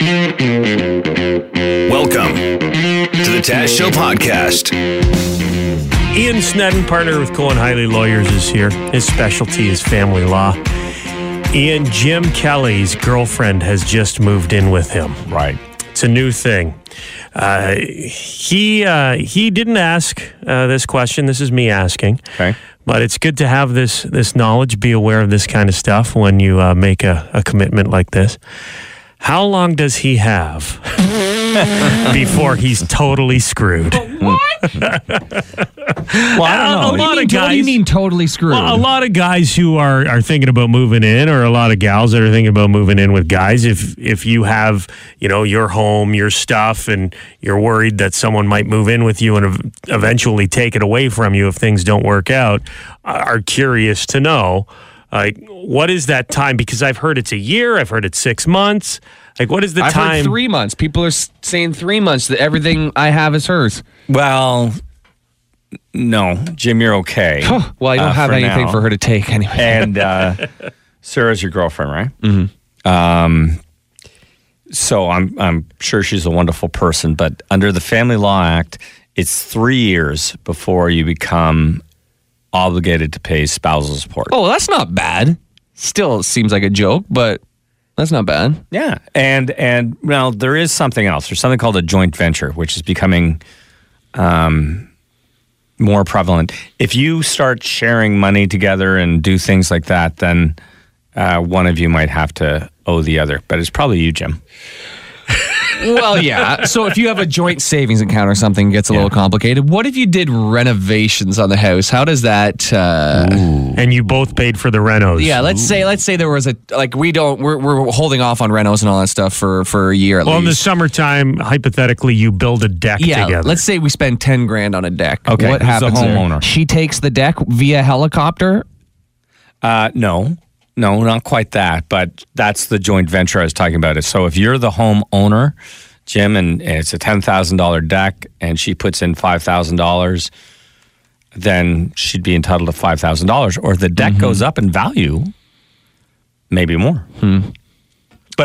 Welcome to the Taz Show podcast. Ian Snedden, partner with Cohen Highley Lawyers, is here. His specialty is family law. Ian, Jim Kelly's girlfriend has just moved in with him. Right. It's a new thing. Uh, he uh, he didn't ask uh, this question. This is me asking. Okay. But it's good to have this this knowledge, be aware of this kind of stuff when you uh, make a, a commitment like this. How long does he have before he's totally screwed? Well, I A- don't a know. lot of guys. What do you mean totally screwed? Well, a lot of guys who are, are thinking about moving in, or a lot of gals that are thinking about moving in with guys. If if you have you know your home, your stuff, and you're worried that someone might move in with you and ev- eventually take it away from you if things don't work out, are curious to know. Like, what is that time? Because I've heard it's a year. I've heard it's six months. Like, what is the I've time? heard three months. People are saying three months that everything I have is hers. Well, no, Jim, you're okay. well, I don't Uh, have for anything now. for her to take anyway. and uh, Sarah's your girlfriend, right? Mm-hmm. Um, so I'm I'm sure she's a wonderful person, but under the Family Law Act, it's three years before you become obligated to pay spousal support. oh, that's not bad. Still seems like a joke, but that's not bad. Yeah, and and well, there is something else. There's something called a joint venture, which is becoming um, more prevalent. If you start sharing money together and do things like that, then uh, one of you might have to owe the other. But it's probably you, Jim. Well, yeah. So if you have a joint savings account or something, it gets a little complicated. What if you did renovations on the house? How does that? Uh, and you both paid for the renos. yeah, let's say let's say there was a like we don't we're, we're holding off on renos and all that stuff for for a year at Well, in the summertime, hypothetically, you build a deck yeah, together. let's say we spend ten grand on a deck. Okay, what who's the happens? there? homeowner? She takes the deck via helicopter. Uh, no, no, not quite that. But that's the joint venture I was talking about. So if you're the homeowner, Jim, and it's a ten thousand dollar deck, and she puts in five thousand dollars, then she'd be entitled to five thousand dollars. Or if the deck mm-hmm. goes up in value, maybe more. Hmm.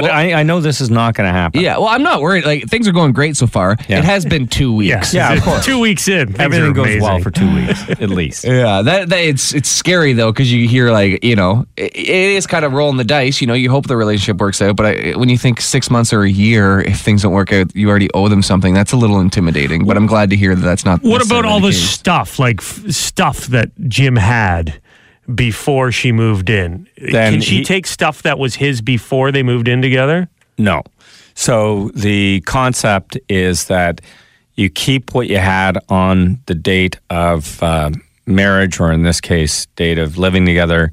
But I, I know this is not going to happen. Yeah, well, I'm not worried. Like things are going great so far. Yeah. It has been two weeks. Yeah, yeah of course. Two weeks in, Everything are goes well for two weeks at least. Yeah, that, that it's it's scary though because you hear like you know it, it is kind of rolling the dice. You know, you hope the relationship works out, but I, when you think six months or a year, if things don't work out, you already owe them something. That's a little intimidating. But I'm glad to hear that that's not. What about all the case. stuff, like f- stuff that Jim had before she moved in? Then Can she he- take stuff that was his before they moved in together? No. So the concept is that you keep what you had on the date of uh, marriage, or in this case, date of living together,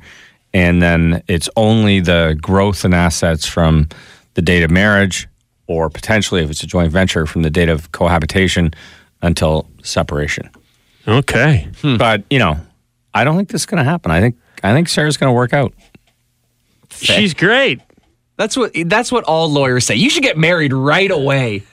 and then it's only the growth in assets from the date of marriage, or potentially if it's a joint venture from the date of cohabitation until separation. Okay. But you know, I don't think this is going to happen. I think I think Sarah's going to work out. She's great. That's what that's what all lawyers say. You should get married right away.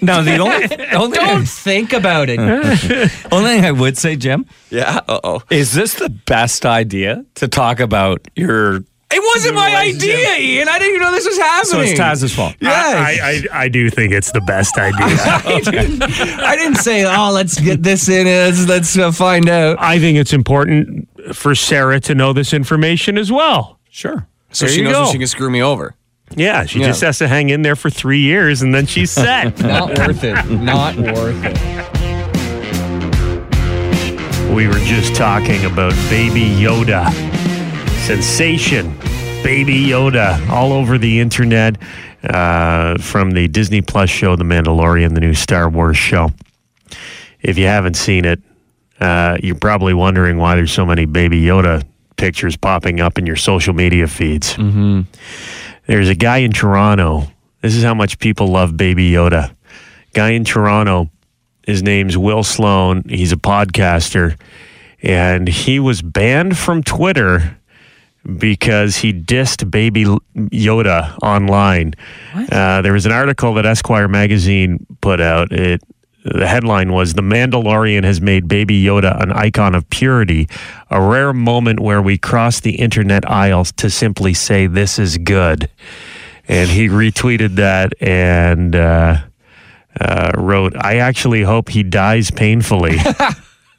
No, the only, the only, Don't think about it. only thing I would say, Jim, yeah. Uh oh. Is this the best idea to talk about your? It wasn't my idea, Ian. I didn't even know this was So happening. it's Taz's fault. Yeah. I, I, I do think it's the best idea. I, didn't, I didn't say, oh, let's get this in. Let's, let's uh, find out. I think it's important for Sarah to know this information as well. Sure. So There she you knows go. she can screw me over. Yeah, she Yeah. just has to hang in there for three years and then she's set. Not worth it. Not worth it. We were just talking about Baby Yoda. Sensation. Baby Yoda all over the internet uh, from the Disney Plus show, The Mandalorian, the new Star Wars show. If you haven't seen it, uh, you're probably wondering why there's so many Baby Yoda pictures popping up in your social media feeds. Mm-hmm. There's a guy in Toronto. This is how much people love Baby Yoda. Guy in Toronto his name's Will Sloan. He's a podcaster, and he was banned from Twitter because he dissed Baby Yoda online. Uh, there was an article that Esquire magazine put out. It the headline was "The Mandalorian has made Baby Yoda an icon of purity, a rare moment where we cross the internet aisles to simply say this is good." and he retweeted that and uh, uh, wrote, "I actually hope he dies painfully."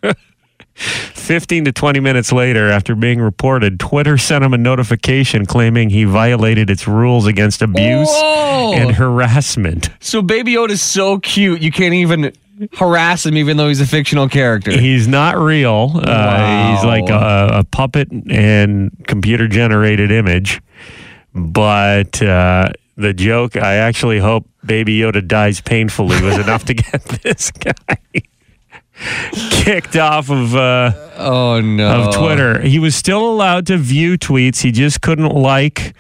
15 to 20 minutes later, after being reported, Twitter sent him a notification claiming he violated its rules against abuse Whoa. and harassment. So Baby Yoda's so cute, you can't even harass him, even though he's a fictional character. He's not real. Uh, he's like a, a puppet and computer generated image. But uh, the joke, I actually hope Baby Yoda dies painfully, was enough to get this guy kicked off of. Uh, oh no! of Twitter. He was still allowed to view tweets. He just couldn't like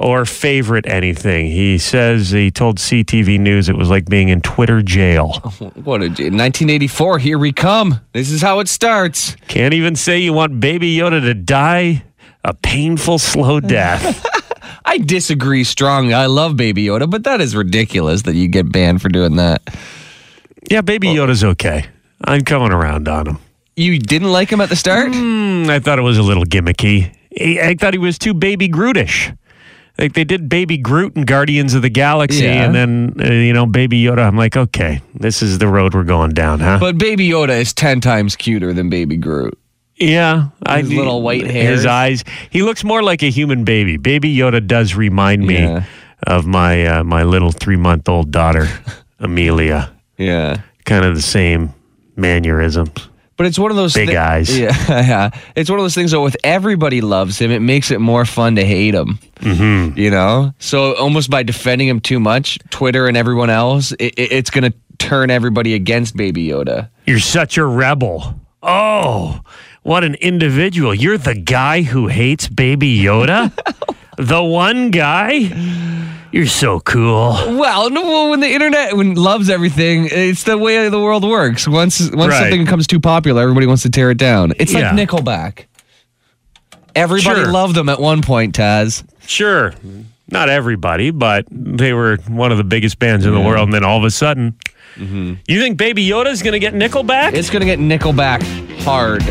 or favorite anything. He says he told CTV News it was like being in Twitter jail. What a 1984. Here we come. This is how it starts. Can't even say you want Baby Yoda to die a painful, slow death. I disagree strongly. I love Baby Yoda, but that is ridiculous that you get banned for doing that. yeah, Baby Yoda's okay. I'm coming around on him. You didn't like him at the start? Hmm, I thought it was a little gimmicky. I I thought he was too Baby Grootish. Like they did Baby Groot and Guardians of the Galaxy, Yeah. and then uh, you know Baby Yoda. I'm like, okay, this is the road we're going down, huh? But Baby Yoda is 10 times cuter than Baby Groot. Yeah, I His little white hair, His eyes. He looks more like a human baby. Baby Yoda does remind me Yeah. of my uh, my little three month old daughter, Amelia. Yeah. Kind of the same mannerisms. But it's one of those Big thi- eyes. Yeah, yeah. It's one of those things Though, with everybody loves him, it makes it more fun to hate him. Mm-hmm. You know, so almost by defending him too much, Twitter and everyone else, it, it- it's going to turn everybody against Baby Yoda. You're such a rebel. Oh, what an individual! You're the guy who hates Baby Yoda. the one guy. You're so cool. Well, no, well, when the internet when loves everything, it's the way the world works. Once once Right. something becomes too popular, everybody wants to tear it down. It's Yeah. like Nickelback. Everybody Sure. loved them at one point, Taz. Sure, not everybody, but they were one of the biggest bands in the world. And then all of a sudden, mm-hmm. you think Baby Yoda's going to get Nickelback? It's gonna get Nickelback hard.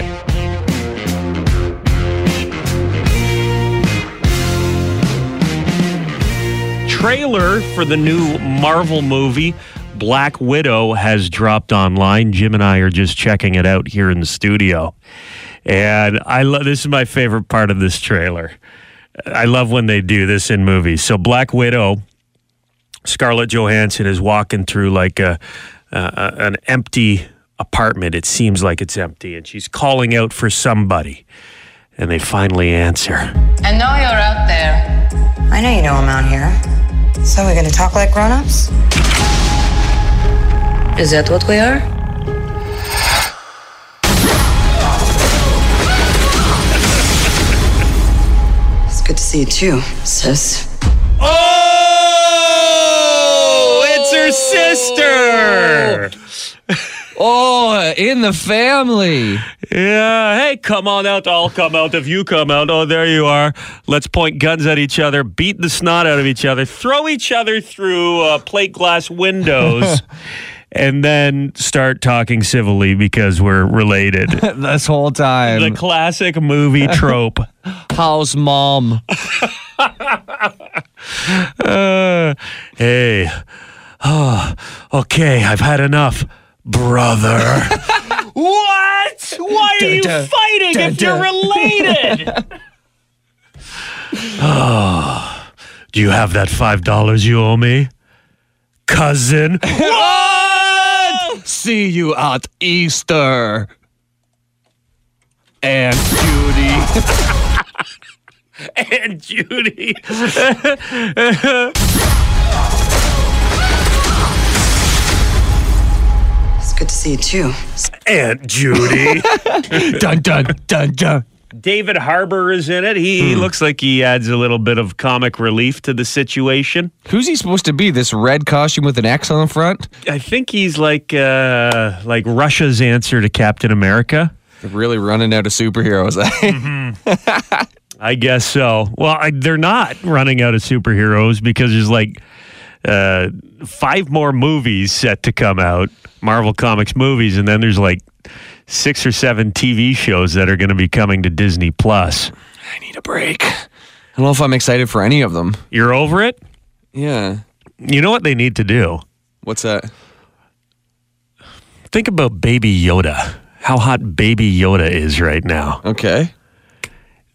Trailer for the new Marvel movie Black Widow has dropped online. Jim and I are just checking it out here in the studio. And I love this is my favorite part of this trailer. I love when they do this in movies. So Black Widow Scarlett Johansson is walking through like a, uh, an empty apartment. It seems like it's empty and she's calling out for somebody. And they finally answer. I know you're out there. I know you know I'm out here. So we're gonna talk like grown-ups? Is that what we are? It's good to see you too, sis. Oh, it's her sister. Oh. Oh, in the family. Yeah. Hey, come on out. I'll come out if you come out. Oh, there you are. Let's point guns at each other, beat the snot out of each other, throw each other through uh, plate glass windows, and then start talking civilly because we're related. this whole time. the classic movie trope. How's mom? Uh, hey. Oh, okay, I've had enough, brother. what? Why are you fighting if you're related? oh, do you have that $5 you owe me? Cousin? what? See you at Easter. And Judy. And Judy. Good to see you too. Aunt Judy. dun dun dun dun. David Harbour is in it. He, he looks like he adds a little bit of comic relief to the situation. Who's he supposed to be? This red costume with an X on the front? I think he's like uh, like Russia's answer to Captain America. They're really running out of superheroes. eh? I guess so. Well, I, they're not running out of superheroes because there's like uh, five more movies set to come out, Marvel Comics movies, and then there's like six or seven TV shows that are going to be coming to Disney Plus. I need a break. I don't know if I'm excited for any of them. You're over it? Yeah. You know what they need to do? What's that? Think about Baby Yoda. How hot Baby Yoda is right now. Okay.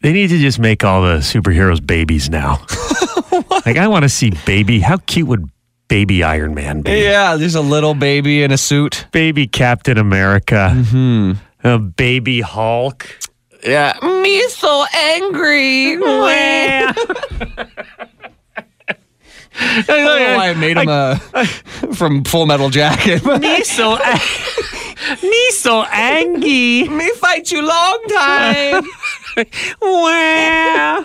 They need to just make all the superheroes babies now. like I want to see baby. How cute would Baby Iron Man be? Yeah, there's a little baby in a suit. Baby Captain America. Mm-hmm. A baby Hulk. Yeah. Me so angry. I don't know why I made him uh, from Full Metal Jacket. me so me so angry. Me fight you long time. Wow.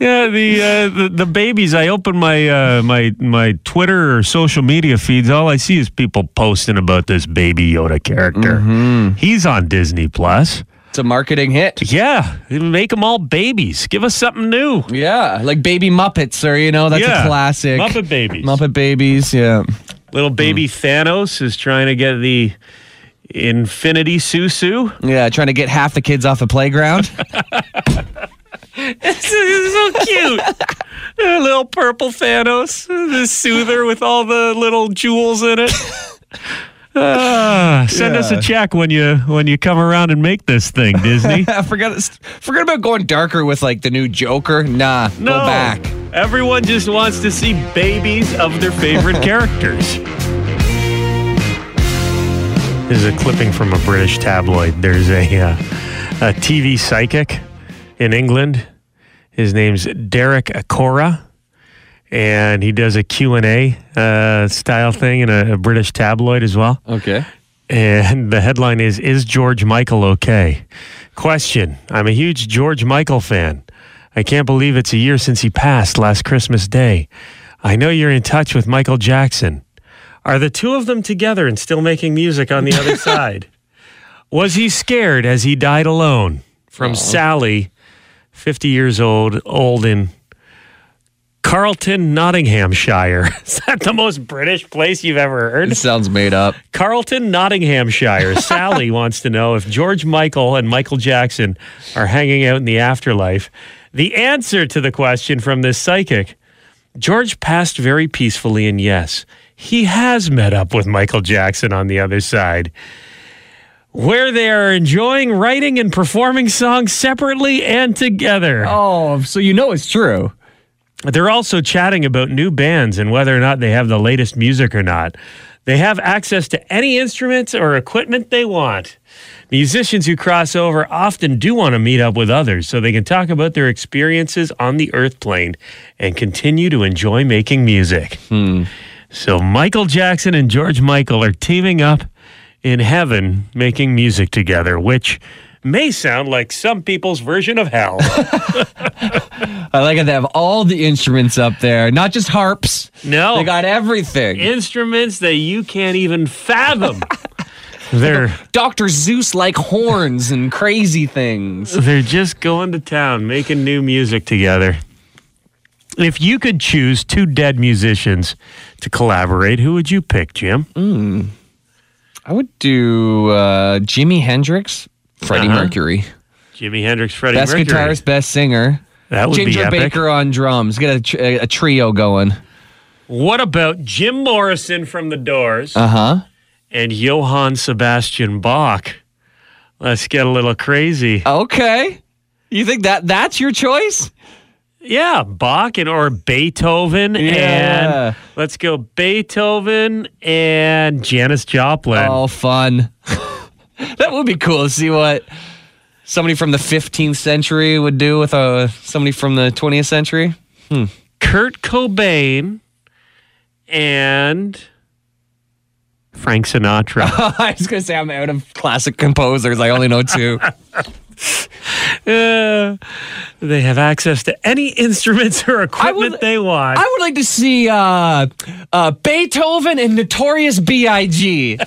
Yeah, the, uh, the the babies. I open my uh, my my Twitter or social media feeds. All I see is people posting about this Baby Yoda character. He's on Disney Plus. It's a marketing hit. Yeah, make them all babies. Give us something new. Yeah, like Baby Muppets, or you know, that's Yeah, a classic. Muppet babies. Muppet babies. Yeah. Little baby Thanos is trying to get the Infinity Susu. Yeah, trying to get half the kids off the playground. This is so cute. A little purple Thanos, the soother with all the little jewels in it. Ah, send us a check when you when you come around and make this thing, Disney. I forgot. Forget about going darker with like the new Joker. Nah, no, go back. everyone just wants to see babies of their favorite characters. This is a clipping from a British tabloid. There's a uh, a TV psychic in England. His name's Derek Acorah, and he does a Q&A uh, style thing in a, a British tabloid as well. Okay. And the headline is Is George Michael okay? Question I'm a huge George Michael fan. I can't believe it's a year since he passed last Christmas Day. I know you're in touch with Michael Jackson. Are the two of them together and still making music on the other side? Was he scared as he died alone? From Sally, 50 years old, old in Carlton, Nottinghamshire. Is that the most British place you've ever heard? It sounds made up. Carlton, Nottinghamshire. Sally wants to know if George Michael and Michael Jackson are hanging out in the afterlife. The answer to the question from this psychic George passed very peacefully, and yes, he has met up with Michael Jackson on the other side, where they are enjoying writing and performing songs separately and together. Oh, so you know it's true. They're also chatting about new bands and whether or not they have the latest music or not. They have access to any instruments or equipment they want. Musicians who cross over often do want to meet up with others so they can talk about their experiences on the earth plane and continue to enjoy making music. Hmm. So Michael Jackson and George Michael are teaming up in heaven making music together, which may sound like some people's version of hell. I like it. They have all the instruments up there, not just harps. no. They got everything. instruments that you can't even fathom. they're Dr. Seuss like horns and crazy things. they're just going to town making new music together. If you could choose two dead musicians to collaborate, who would you pick, Jim? Hmm. I would do uh, Jimi Hendrix, Freddie Uh-huh. Mercury. Jimi Hendrix, Freddie Mercury. Best Mercury. guitarist, best singer. That would be Ginger epic. Baker on drums. Get a, tr- a trio going. What about Jim Morrison from The Doors Uh huh. and Johann Sebastian Bach? Let's get a little crazy. Okay. You think that that's your choice? Yeah, Bach and or Beethoven Yeah. and let's go Beethoven and Janis Joplin. Oh, fun. that would be cool to see what somebody from the 15th century would do with uh, somebody from the 20th century. Kurt Cobain and Frank Sinatra. I was going to say I'm out of classic composers. I only know two. Uh, they have access to any instruments or equipment would- they want. I would like to see uh, uh, Beethoven and Notorious B.I.G.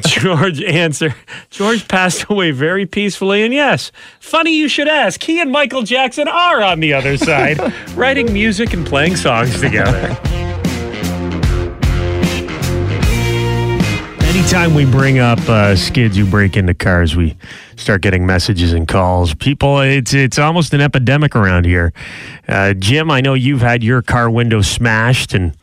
George answer. George passed away very peacefully, and yes, funny you should ask. He and Michael Jackson are on the other side, writing music and playing songs together. Anytime we bring up uh, skids who break into cars, we start getting messages and calls. People, it's it's almost an epidemic around here. Uh, Jim, I know you've had your car window smashed and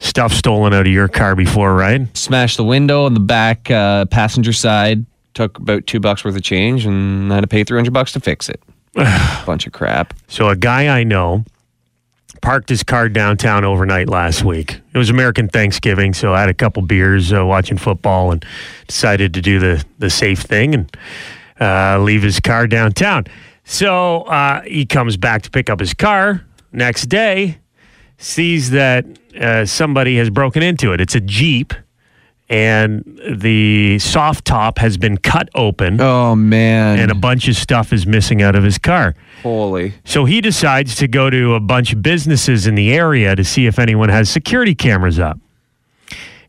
stuff stolen out of your car before, right? Smashed the window on the back uh, passenger side. Took about two bucks worth of change, and I had to pay three hundred bucks to fix it. Bunch of crap. So a guy I know parked his car downtown overnight last week. It was American Thanksgiving, so I had a couple beers uh, watching football and decided to do the the safe thing and uh, leave his car downtown. So uh, he comes back to pick up his car next day, sees that uh, somebody has broken into it. It's a Jeep. And the soft top has been cut open, Oh man! and a bunch of stuff is missing out of his car. holy. So he decides to go to a bunch of businesses in the area to see if anyone has security cameras up.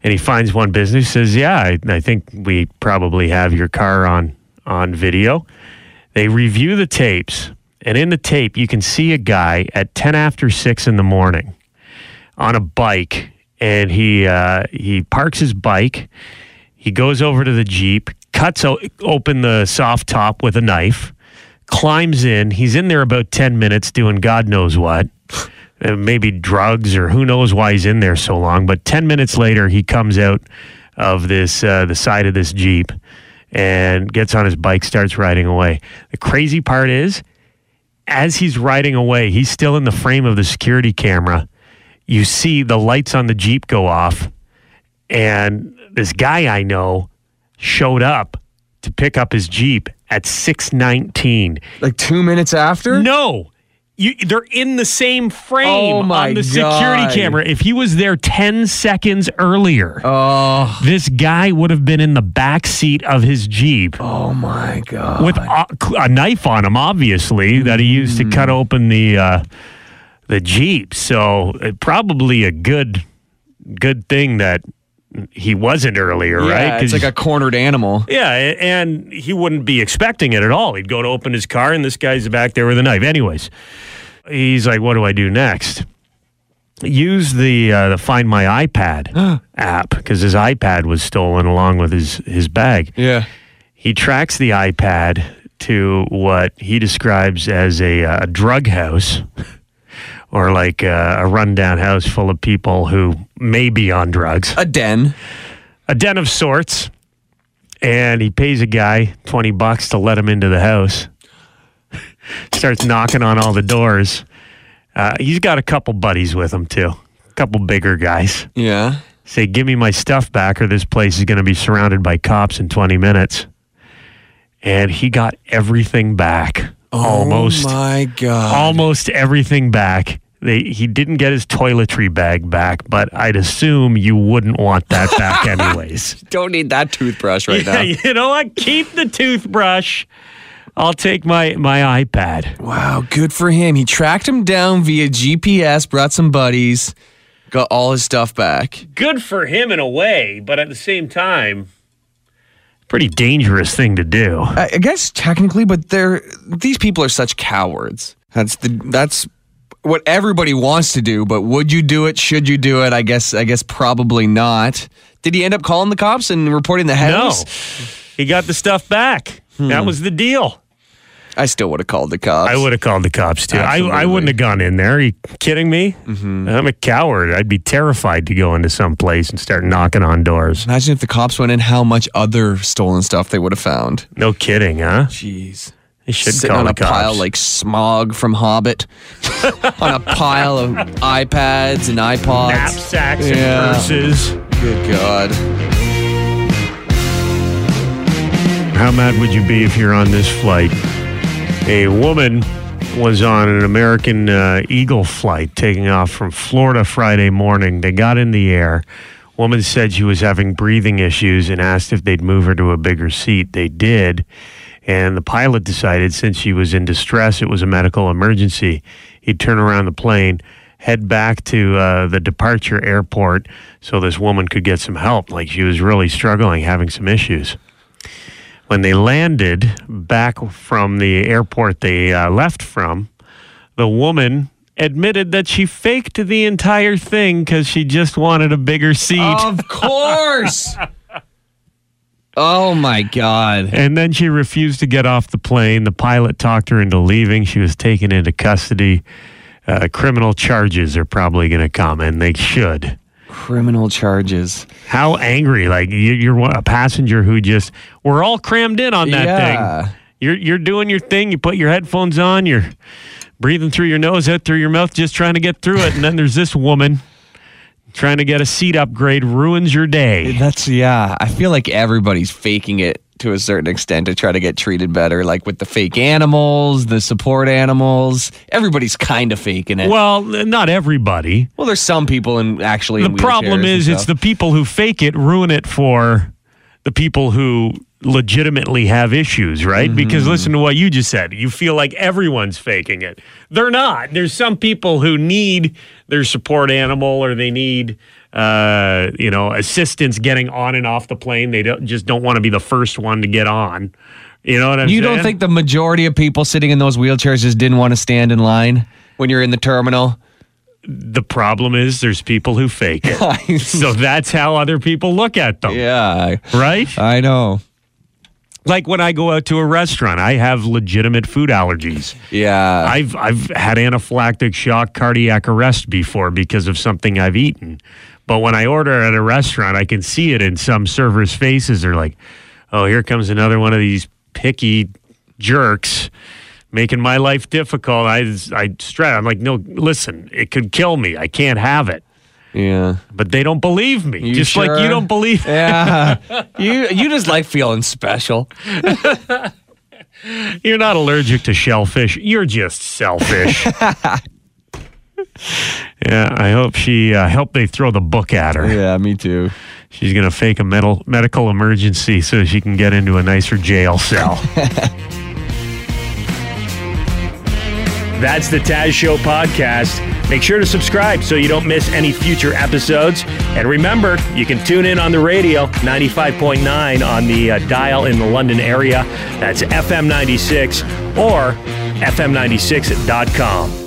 And he finds one business, says, Yeah, I, I think we probably have your car on, on video. They review the tapes, and in the tape, you can see a guy at 10 after 6 in the morning on a bike, and he, uh, he parks his bike. He goes over to the Jeep, cuts o- open the soft top with a knife climbs in. He's in there about 10 minutes doing God knows what. Uh, maybe drugs or who knows why he's in there so long. But 10 minutes later, he comes out of this, uh, the side of this Jeep and gets on his bike, starts riding away. The crazy part is, as he's riding away, he's still in the frame of the security camera. You see the lights on the Jeep go off, and this guy I know showed up to pick up his Jeep at 619. Like two minutes after? No. You, they're in the same frame Oh, on the security God. camera. If he was there 10 seconds earlier, Oh, this guy would have been in the back seat of his Jeep oh my god! with a, a knife on him, obviously, that he used to Mm. cut open the uh, the Jeep. So uh, probably a good good thing that he wasn't earlier, yeah, right? it's like a cornered animal. Yeah, and he wouldn't be expecting it at all. He'd go to open his car, and this guy's back there with a knife. Anyways, he's like, "What do I do next?" Use the uh, the Find My iPad app because his iPad was stolen along with his his bag. Yeah. He tracks the iPad to what he describes as a, uh, drug house. Or like uh, a rundown house full of people who may be on drugs A den. a den of sorts, and he pays a guy 20 bucks to let him into the house. Starts knocking on all the doors. Uh, he's got a couple buddies with him, too. A couple bigger guys. Yeah. Say, give me my stuff back, or this place is going to be surrounded by cops in 20 minutes. And he got everything back. Oh almost Oh my god. almost everything back. They, he didn't get his toiletry bag back, but I'd assume you wouldn't want that back anyways. Don't need that toothbrush right Yeah, now. you know what? Keep the toothbrush. I'll take my my iPad. Wow, good for him. He tracked him down via GPS, brought some buddies, got all his stuff back. Good for him in a way, but at the same time, pretty dangerous thing to do. I, I guess technically, but they're these people are such cowards. That's the that's what everybody wants to do, but would you do it? Should you do it? I guess I guess probably not. Did he end up calling the cops and reporting the No, he got the stuff back. Hmm. That was the deal. I still would have called the cops. I would have called the cops too. I, I wouldn't have gone in there. Are you kidding me? Mm-hmm. I'm a coward. I'd be terrified to go into some place and start knocking on doors. Imagine if the cops went in, how much other stolen stuff they would have found. No kidding, huh? Jeez. They should Sitting call on the a pile like Smaug from Hobbit, on a pile of iPads and iPods. knapsacks Yeah. and purses. Good God. How mad would you be if you're on this flight? A woman was on an American uh, Eagle flight taking off from Florida Friday morning. They got in the air. Woman said she was having breathing issues and asked if they'd move her to a bigger seat. They did. And the pilot decided since she was in distress, it was a medical emergency, he'd turn around the plane, head back to uh, the departure airport so this woman could get some help. Like she was really struggling, having some issues when they landed back from the airport they uh, left from, the woman admitted that she faked the entire thing because she just wanted a bigger seat. Of course. Oh my god. And then she refused to get off the plane. The pilot talked her into leaving. She was taken into custody. Uh, criminal charges are probably going to come, and they should. Criminal charges. How angry! Like you, you're a passenger who just we're all crammed in on that Yeah. thing. You're you're doing your thing. You put your headphones on. You're breathing through your nose, out through your mouth, just trying to get through it. And then there's this woman trying to get a seat upgrade, ruins your day. That's yeah. I feel like everybody's faking it to a certain extent to try to get treated better. Like with the fake animals, the support animals. Everybody's kind of faking it. Well, not everybody. Well, there's some people in actually. The problem is, it's the people who fake it ruin it for the people who legitimately have issues, right? Mm-hmm. Because listen to what you just said. You feel like everyone's faking it. They're not. There's some people who need their support animal or they need uh, you know, assistants getting on and off the plane. They don't just don't want to be the first one to get on. You know what I'm You saying? don't think the majority of people sitting in those wheelchairs just didn't want to stand in line when you're in the terminal? the problem is there's people who fake it. so that's how other people look at them. yeah, Right? I know. Like when I go out to a restaurant, I have legitimate food allergies. Yeah. I've I've had anaphylactic shock cardiac arrest before because of something I've eaten. But when I order at a restaurant, I can see it in some servers' faces. They're like, "Oh, here comes another one of these picky jerks making my life difficult." I I stress. I'm like, "No, listen, it could kill me. I can't have it." yeah. But they don't believe me. You just like you don't believe Yeah. you you just like feeling special. You're not allergic to shellfish. You're just selfish. yeah, I hope she uh, help they throw the book at her. Yeah, me too. She's gonna fake a medical medical emergency so she can get into a nicer jail cell. That's the Taz Show podcast. Make sure to subscribe so you don't miss any future episodes. And remember, you can tune in on the radio, 95.9 on the uh, dial in the London area. That's FM 96 or FM96.com.